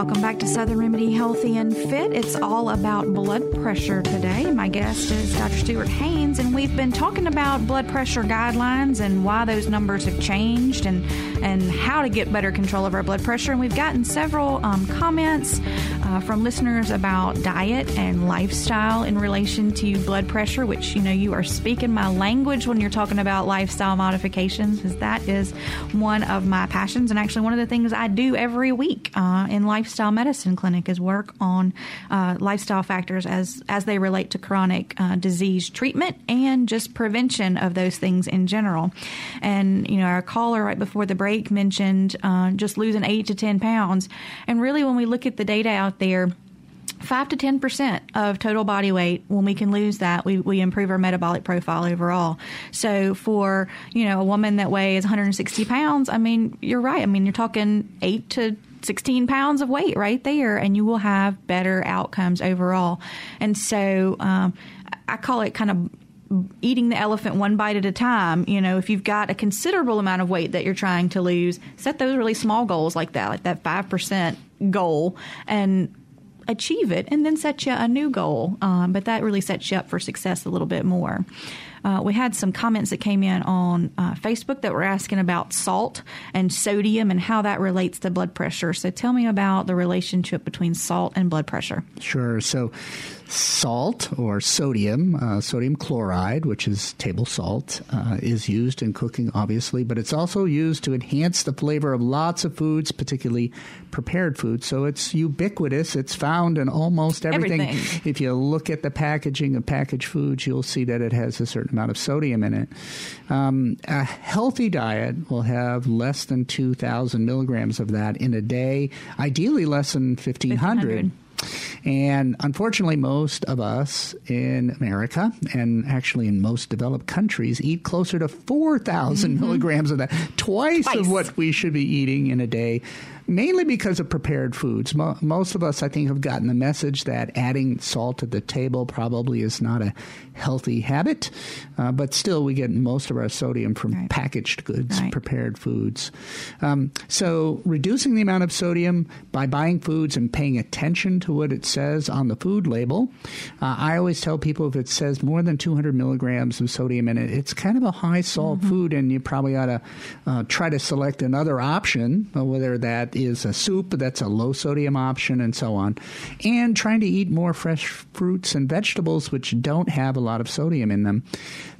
Speaker 1: Welcome back to Southern Remedy Healthy and Fit. It's all about blood pressure today. My guest is Dr. Stuart Haines, and we've been talking about blood pressure guidelines and why those numbers have changed and, and how to get better control of our blood pressure. And we've gotten several um, comments uh, from listeners about diet and lifestyle in relation to blood pressure, which, you know, you are speaking my language when you're talking about lifestyle modifications, because that is one of my passions and actually one of the things I do every week uh, in lifestyle medicine clinic is work on uh, lifestyle factors as as they relate to chronic uh, disease treatment and just prevention of those things in general. And you know, our caller right before the break mentioned uh, just losing eight to ten pounds, and really when we look at the data out there five to ten percent of total body weight. When we can lose that, we, we improve our metabolic profile overall. So for you know a woman that weighs 160 pounds, I mean you're right. I mean you're talking eight to 16 pounds of weight right there, and you will have better outcomes overall. And so um, I call it kind of eating the elephant one bite at a time. You know, if you've got a considerable amount of weight that you're trying to lose, set those really small goals like that, like that 5% goal, and achieve it, and then set you a new goal. Um, but that really sets you up for success a little bit more. Uh, we had some comments that came in on uh, Facebook that were asking about salt and sodium and how that relates to blood pressure. So tell me about the relationship between salt and blood pressure.
Speaker 2: Sure. So Salt or sodium, uh, sodium chloride, which is table salt, uh, is used in cooking, obviously, but it's also used to enhance the flavor of lots of foods, particularly prepared foods. So it's ubiquitous. It's found in almost everything.
Speaker 1: Everything.
Speaker 2: If you look at the packaging of packaged foods, you'll see that it has a certain amount of sodium in it. Um, a healthy diet will have less than 2,000 milligrams of that in a day, ideally less than 1,500.
Speaker 1: 1,500.
Speaker 2: And unfortunately, most of us in America and actually in most developed countries eat closer to 4,000 mm-hmm. milligrams of that, twice,
Speaker 1: Twice.
Speaker 2: of what we should be eating in a day. Mainly because of prepared foods. Mo- most of us, I think, have gotten the message that adding salt at the table probably is not a healthy habit, uh, but still, we get most of our sodium from
Speaker 1: Right.
Speaker 2: packaged goods,
Speaker 1: Right.
Speaker 2: prepared foods. Um, so, reducing the amount of sodium by buying foods and paying attention to what it says on the food label. Uh, I always tell people if it says more than 200 milligrams of sodium in it, it's kind of a high salt food, and you probably ought to uh, try to select another option, uh, whether that is a soup that's a low sodium option, and so on. And trying to eat more fresh fruits and vegetables, which don't have a lot of sodium in them.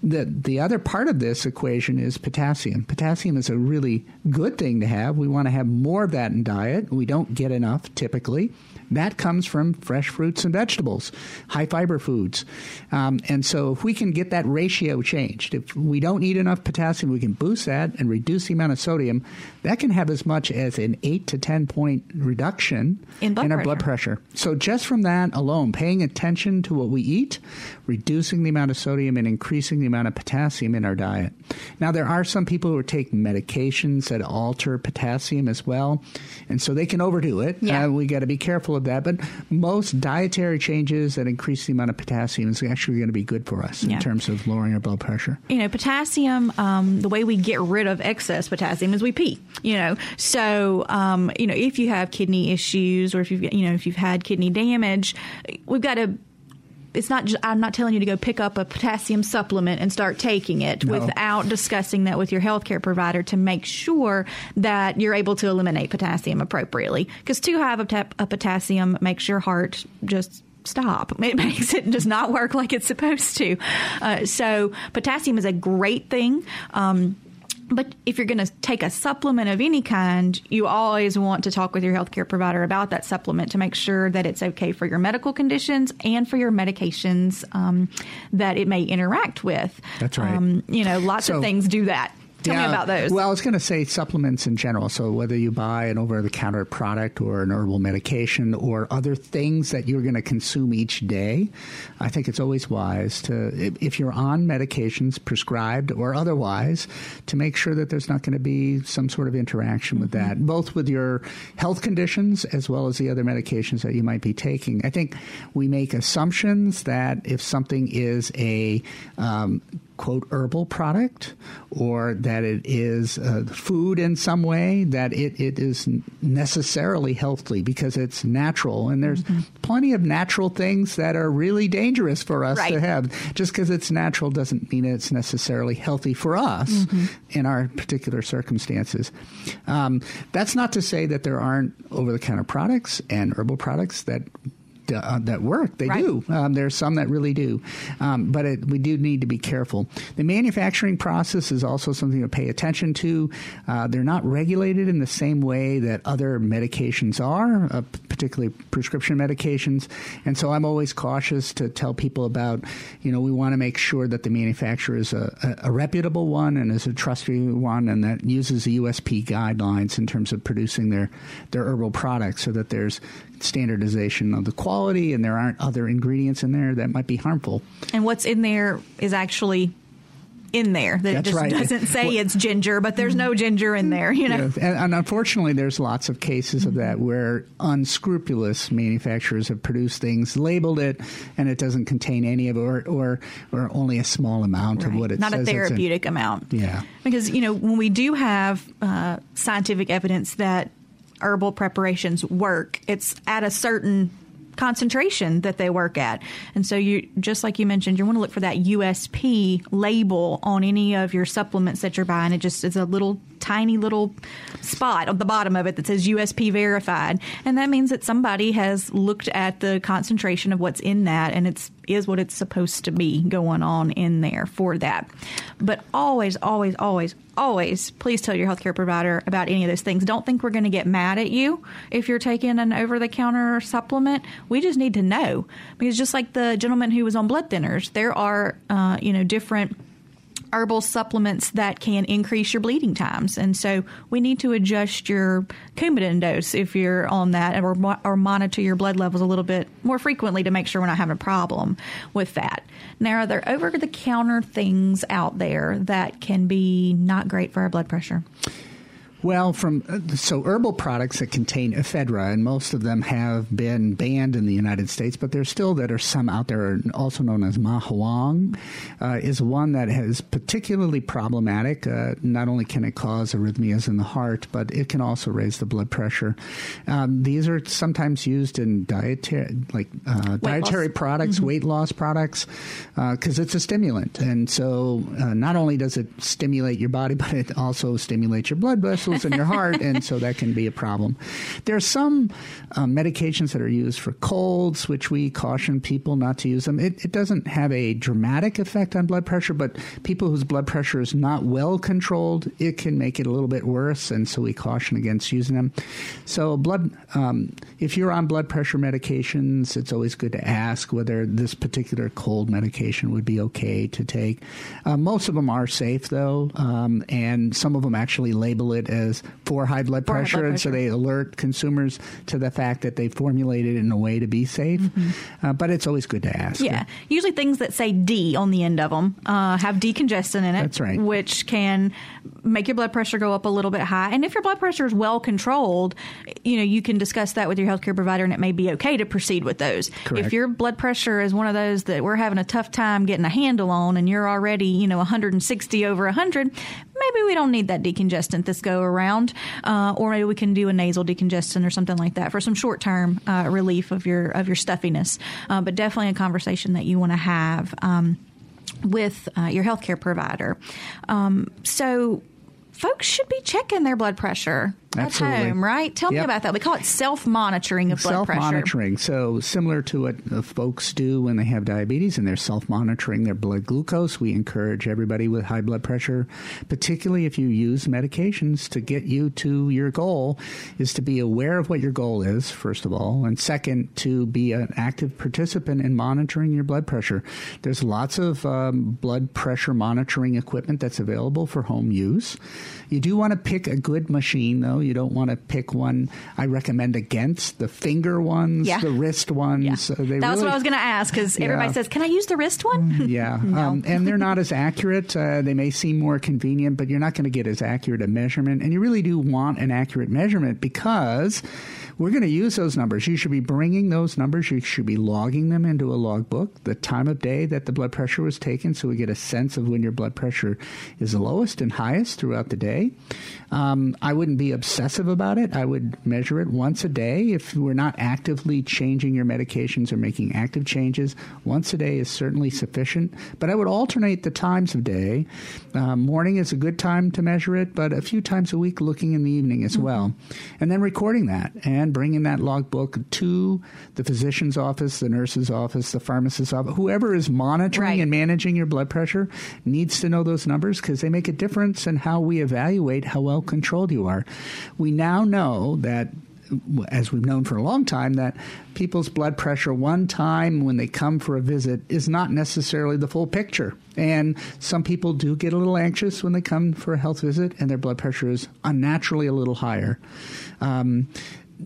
Speaker 2: The, the other part of this equation is potassium. Potassium is a really good thing to have. We want to have more of that in diet. We don't get enough typically. That comes from fresh fruits and vegetables, high fiber foods. Um, and so, if we can get that ratio changed, if we don't need enough potassium, we can boost that and reduce the amount of sodium. That can have as much as an 8 to 10 point reduction
Speaker 1: In blood
Speaker 2: our blood
Speaker 1: pressure.
Speaker 2: pressure. So, just from that alone, paying attention to what we eat, reducing the amount of sodium, and increasing the amount of potassium in our diet. Now, there are some people who take medications that alter potassium as well, and so they can overdo it.
Speaker 1: Yeah.
Speaker 2: Uh, we got to be careful of that. But most dietary changes that increase the amount of potassium is actually going to be good for us
Speaker 1: Yeah.
Speaker 2: in terms of lowering our blood pressure.
Speaker 1: you know, potassium, um, the way we get rid of excess potassium is we pee, you know. So, um, you know, if you have kidney issues or if you've, you know, if you've had kidney damage, we've got to it's not just, I'm not telling you to go pick up a potassium supplement and start taking it
Speaker 2: No.
Speaker 1: without discussing that with your healthcare provider to make sure that you're able to eliminate potassium appropriately. Because too high of a, a potassium makes your heart just stop. It makes it does not work like it's supposed to. Uh, so potassium is a great thing. Um, but if you're going to take a supplement of any kind, you always want to talk with your healthcare provider about that supplement to make sure that it's okay for your medical conditions and for your medications um, that it may interact with.
Speaker 2: That's right.
Speaker 1: Um, you know, lots
Speaker 2: So-
Speaker 1: of things do that. Tell me about those.
Speaker 2: Well, I was going to say supplements in general. So whether you buy an over-the-counter product or an herbal medication or other things that you're going to consume each day, I think it's always wise to, if- if you're on medications prescribed or otherwise, to make sure that there's not going to be some sort of interaction with that, both with your health conditions as well as the other medications that you might be taking. I think we make assumptions that if something is a um, quote herbal product or that it is uh, food in some way that it, it is necessarily healthy because it's natural. And there's plenty of natural things that are really dangerous for us
Speaker 1: Right.
Speaker 2: to have. Just because it's natural doesn't mean it's necessarily healthy for us in our particular circumstances. Um, that's not to say that there aren't over-the-counter products and herbal products that uh, that work. They
Speaker 1: Right.
Speaker 2: do. Um, there's some that really do, um, but it, we do need to be careful. The manufacturing process is also something to pay attention to. Uh, they're not regulated in the same way that other medications are, uh, particularly prescription medications. And so I'm always cautious to tell people about, you know, we want to make sure that the manufacturer is a, a, a reputable one and is a trustworthy one and that uses the USP guidelines in terms of producing their, their herbal products so that there's standardization of the quality and there aren't other ingredients in there that might be harmful.
Speaker 1: And what's in there is actually in there. That
Speaker 2: That's
Speaker 1: it just
Speaker 2: right.
Speaker 1: doesn't say
Speaker 2: Well-
Speaker 1: it's ginger, but there's no ginger in there. You know.
Speaker 2: Yeah, and, and unfortunately, there's lots of cases of that where unscrupulous manufacturers have produced things, labeled it, and it doesn't contain any of it, or or, or only a small amount of what it
Speaker 1: Not a therapeutic amount.
Speaker 2: Yeah.
Speaker 1: Because, you know, when we do have uh, scientific evidence that herbal preparations work, it's at a certain concentration that they work at. And so you just like you mentioned, you want to look for that USP label on any of your supplements that you're buying. It just is a little tiny little spot on the bottom of it that says USP verified. And that means that somebody has looked at the concentration of what's in that and it's is what it's supposed to be going on in there for that. But always, always, always, always, please tell your healthcare provider about any of those things. Don't think we're going to get mad at you if you're taking an over the counter supplement. We just need to know because just like the gentleman who was on blood thinners, there are, uh, you know, different herbal supplements that can increase your bleeding times. And so we need to adjust your Coumadin dose if you're on that or, or monitor your blood levels a little bit more frequently to make sure we're not having a problem with that. Now, are there over the counter things out there that can be not great for our blood pressure?
Speaker 2: Well, from uh, so herbal products that contain ephedra, and most of them have been banned in the United States, but there's still that are some out there, also known as mahuang, uh, is one that is particularly problematic. Uh, not only can it cause arrhythmias in the heart, but it can also raise the blood pressure. Um, these are sometimes used in dietary, like uh, dietary
Speaker 1: loss.
Speaker 2: products, weight loss products, because it's a stimulant, and so uh, not only does it stimulate your body, but it also stimulates your blood vessels in your heart, and so that can be a problem. There are some uh, medications that are used for colds, which we caution people not to use them. It, it doesn't have a dramatic effect on blood pressure, but people whose blood pressure is not well controlled, it can make it a little bit worse, and so we caution against using them. So, blood, um, if you're on blood pressure medications, it's always good to ask whether this particular cold medication would be okay to take. Uh, most of them are safe, though, um, and some of them actually label it as for high blood
Speaker 1: For high
Speaker 2: pressure,
Speaker 1: blood
Speaker 2: and so they alert consumers to the fact that they formulated it in a way to be safe. Uh, but it's always good to ask.
Speaker 1: Mm-hmm. Yeah, usually things that say D on the end of them uh, have decongestant in it.
Speaker 2: That's right.
Speaker 1: Which can make your blood pressure go up a little bit high. And if your blood pressure is well controlled, you know you can discuss that with your healthcare provider, and it may be okay to proceed with those.
Speaker 2: Correct.
Speaker 1: If your blood pressure is one of those that we're having a tough time getting a handle on, and you're already you know 160 over 100, maybe we don't need that decongestant this go around, uh, or maybe we can do a nasal decongestant or something like that for some short term uh, relief of your of your stuffiness. Uh, but definitely a conversation that you want to have. Um, with uh, your healthcare provider. Um, so, folks should be checking their blood pressure
Speaker 2: Absolutely.
Speaker 1: at home, right? Tell me about that. We call it self monitoring of blood pressure.
Speaker 2: Self-monitoring, so similar to what uh, folks do when they have diabetes and they're self-monitoring their blood glucose. We encourage everybody with high blood pressure, particularly if you use medications to get you to your goal, is to be aware of what your goal is first of all, and second to be an active participant in monitoring your blood pressure. There's lots of um, blood pressure monitoring equipment that's available for home use. You do want to pick a good machine, though. You don't want to pick one. I recommend against the finger ones,
Speaker 1: Yeah.
Speaker 2: the wrist ones.
Speaker 1: Yeah.
Speaker 2: Uh,
Speaker 1: that was what I was going to ask because
Speaker 2: Yeah.
Speaker 1: everybody says, "Can I use the wrist one?"
Speaker 2: yeah, um, and they're not as accurate. Uh, they may seem more convenient, but you're not going to get as accurate a measurement. And you really do want an accurate measurement because we're going to use those numbers. You should be bringing those numbers. You should be logging them into a logbook, the time of day that the blood pressure was taken, so we get a sense of when your blood pressure is lowest and highest throughout the day. Um, I wouldn't be obsessive about it. I would measure it once a day. If we're not actively changing your medications or making active changes, once a day is certainly sufficient. But I would alternate the times of day. Um, morning is a good time to measure it, but a few times a week, looking in the evening as well. And then recording that and bringing that logbook to the physician's office, the nurse's office, the pharmacist's office, whoever is monitoring
Speaker 1: Right.
Speaker 2: and managing your blood pressure needs to know those numbers because they make a difference in how we evaluate how well controlled you are. We now know that as we've known for a long time that people's blood pressure one time when they come for a visit is not necessarily the full picture and some people do get a little anxious when they come for a health visit and their blood pressure is unnaturally a little higher um,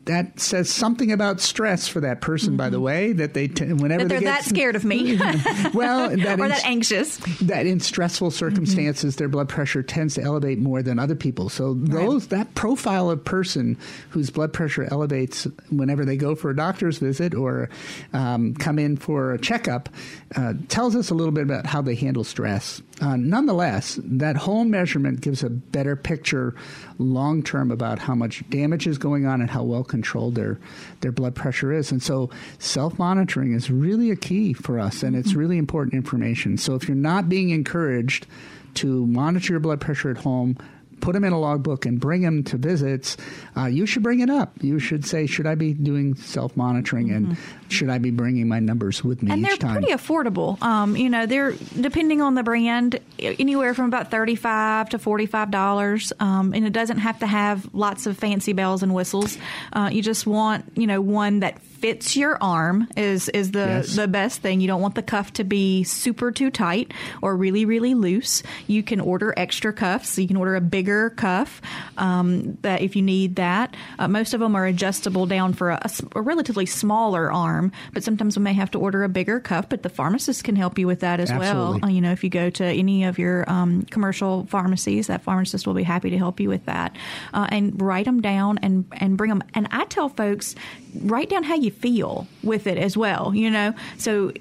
Speaker 2: that says something about stress for that person. Mm-hmm. By the mm-hmm. way, that they t- whenever
Speaker 1: that they're
Speaker 2: they
Speaker 1: that scared of me,
Speaker 2: well, that
Speaker 1: or in, that anxious,
Speaker 2: that in stressful circumstances, mm-hmm. their blood pressure tends to elevate more than other people. So those right. that profile of person whose blood pressure elevates whenever they go for a doctor's visit or um, come in for a checkup uh, tells us a little bit about how they handle stress. Uh, nonetheless, that whole measurement gives a better picture long term about how much damage is going on and how well controlled their their blood pressure is. And so, self monitoring is really a key for us, and it's mm-hmm. really important information. So, if you're not being encouraged to monitor your blood pressure at home, put them in a logbook and bring them to visits, uh, you should bring it up. You should say, should I be doing self monitoring mm-hmm. and should I be bringing my numbers with me
Speaker 1: and
Speaker 2: they're
Speaker 1: pretty affordable. Um, you know, they're depending on the brand, anywhere from about thirty-five to forty-five dollars, um, and it doesn't have to have lots of fancy bells and whistles. Uh, you just want, you know, one that fits your arm is is the yes. the best thing. You don't want the cuff to be super too tight or really really loose. You can order extra cuffs. So you can order a bigger cuff um, that if you need that. Uh, most of them are adjustable down for a, a relatively smaller arm arm, but sometimes we may have to order a bigger cuff. But the pharmacist can help you with that as Absolutely. well. Uh, you know, if you go to any of your um, commercial pharmacies, that pharmacist will be happy to help you with that. Uh, and write them down and and bring them. And I tell folks, write down how you feel with it as well. You know, so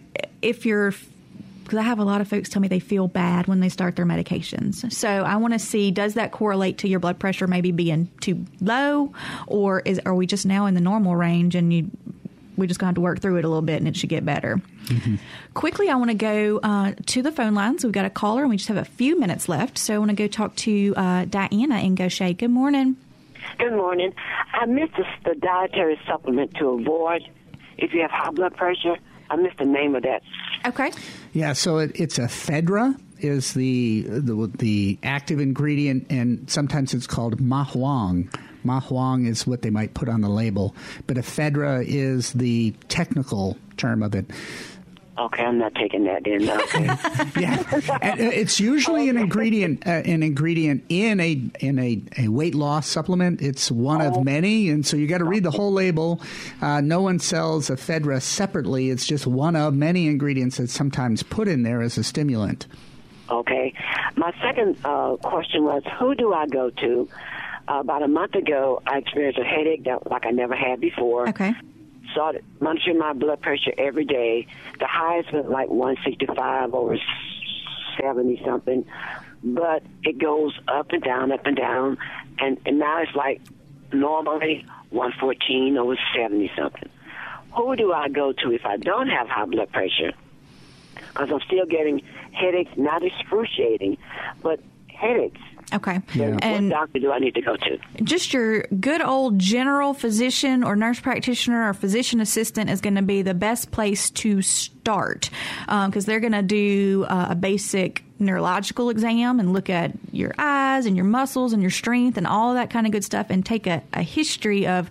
Speaker 1: if you're because I have a lot of folks tell me they feel bad when they start their medications. So I want to see does that correlate to your blood pressure maybe being too low, or is are we just now in the normal range and you we just going to work through it a little bit and it should get better. Mm-hmm. Quickly, I want to go uh, to the phone lines. We've got a caller and we just have a few minutes left. So I want to go talk to uh, Diana in Gautier. Good morning.
Speaker 6: Good morning. I missed the dietary supplement to avoid if you have high blood pressure. I missed the name of that.
Speaker 1: Okay.
Speaker 2: Yeah, so it, it's ephedra is the, the the active ingredient, and sometimes it's called mahuang. Mahuang is what they might put on the label, but ephedra is the technical term of it.
Speaker 6: Okay, I'm not taking that in. Okay.
Speaker 2: yeah, and uh, it's usually an ingredient, uh, an ingredient in a in a, a weight loss supplement. It's one oh. of many, and so you got to read the whole label. Uh, no one sells ephedra separately. It's just one of many ingredients that's sometimes put in there as a stimulant.
Speaker 6: Okay. My second uh, question was, who do I go to uh, about a month ago, I experienced a headache that like I never had before.
Speaker 1: Okay.
Speaker 6: Started monitoring my blood pressure every day. The highest was like 165 over 70 something, but it goes up and down, up and down, and, and now it's like normally 114 over 70 something. Who do I go to if I don't have high blood pressure? Because I'm still getting headaches, not excruciating, but headaches.
Speaker 1: Okay.
Speaker 6: Yeah. And what doctor do I need to go to?
Speaker 1: Just your good old general physician or nurse practitioner or physician assistant is going to be the best place to start because um, they're going to do uh, a basic neurological exam and look at your eyes and your muscles and your strength and all that kind of good stuff and take a, a history of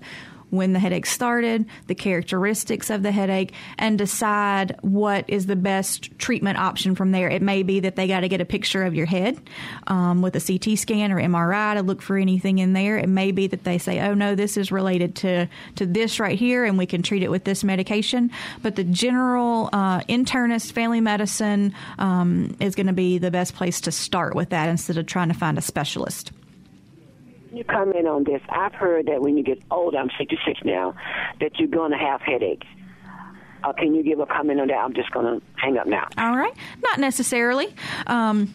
Speaker 1: when the headache started, the characteristics of the headache, and decide what is the best treatment option from there. It may be that they got to get a picture of your head um, with a CT scan or MRI to look for anything in there. It may be that they say, oh no, this is related to, to this right here, and we can treat it with this medication. But the general uh, internist, family medicine um, is going to be the best place to start with that instead of trying to find a specialist
Speaker 6: you comment on this? I've heard that when you get older, I'm 66 now, that you're going to have headaches. Uh, can you give a comment on that? I'm just going to hang up now.
Speaker 1: All right. Not necessarily. Um,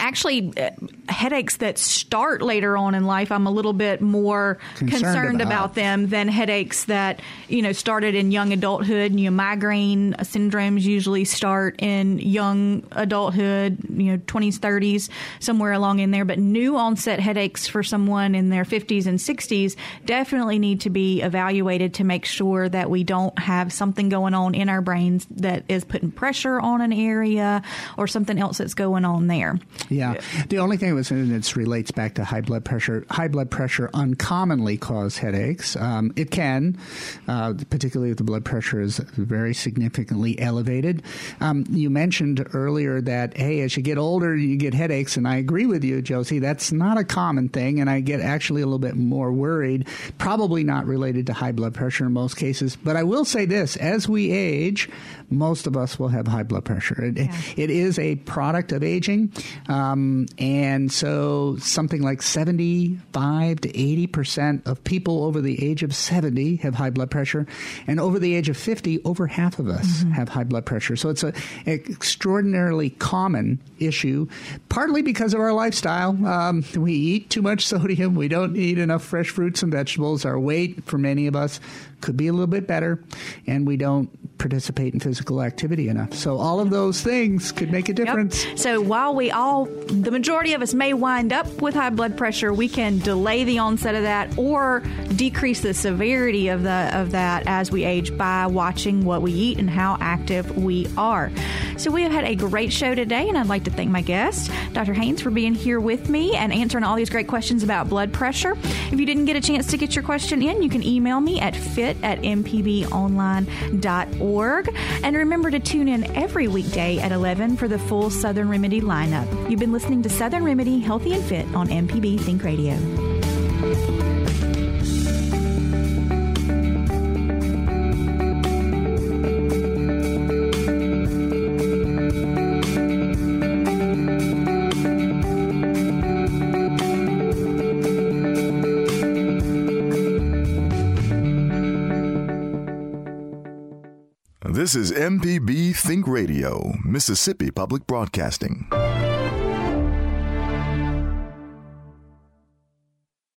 Speaker 1: actually uh, headaches that start later on in life i'm a little bit more concerned, concerned about. about. them than headaches that you know started in young adulthood you know migraine syndromes usually start in young adulthood you know 20s 30s somewhere along in there but new onset headaches for someone in their 50s and 60s definitely need to be evaluated to make sure that we don't have something going on in our brains that is putting pressure on an area or something else that's going on there
Speaker 2: Yeah. The only thing was, and it relates back to high blood pressure. High blood pressure uncommonly cause headaches. Um, it can, uh, particularly if the blood pressure is very significantly elevated. Um, you mentioned earlier that hey, as you get older, you get headaches, and I agree with you, Josie. That's not a common thing, and I get actually a little bit more worried. Probably not related to high blood pressure in most cases, but I will say this: as we age, most of us will have high blood pressure. It, yeah. it is a product of aging. Um, and so something like 75 to 80% of people over the age of 70 have high blood pressure. And over the age of 50, over half of us mm-hmm. have high blood pressure. So it's an extraordinarily common issue, partly because of our lifestyle. Um, we eat too much sodium. We don't eat enough fresh fruits and vegetables. Our weight, for many of us, could be a little bit better, and we don't participate in physical activity enough. So all of those things could make a difference.
Speaker 1: Yep. So while we all, the majority of us may wind up with high blood pressure, we can delay the onset of that or decrease the severity of the of that as we age by watching what we eat and how active we are. So we have had a great show today, and I'd like to thank my guest, Dr. Haines, for being here with me and answering all these great questions about blood pressure. If you didn't get a chance to get your question in, you can email me at fit at mpbonline.org. And remember to tune in every weekday at 11 for the full Southern Remedy lineup. You've been listening to Southern Remedy Healthy and Fit on MPB Think Radio.
Speaker 3: This is MPB Think Radio, Mississippi Public Broadcasting.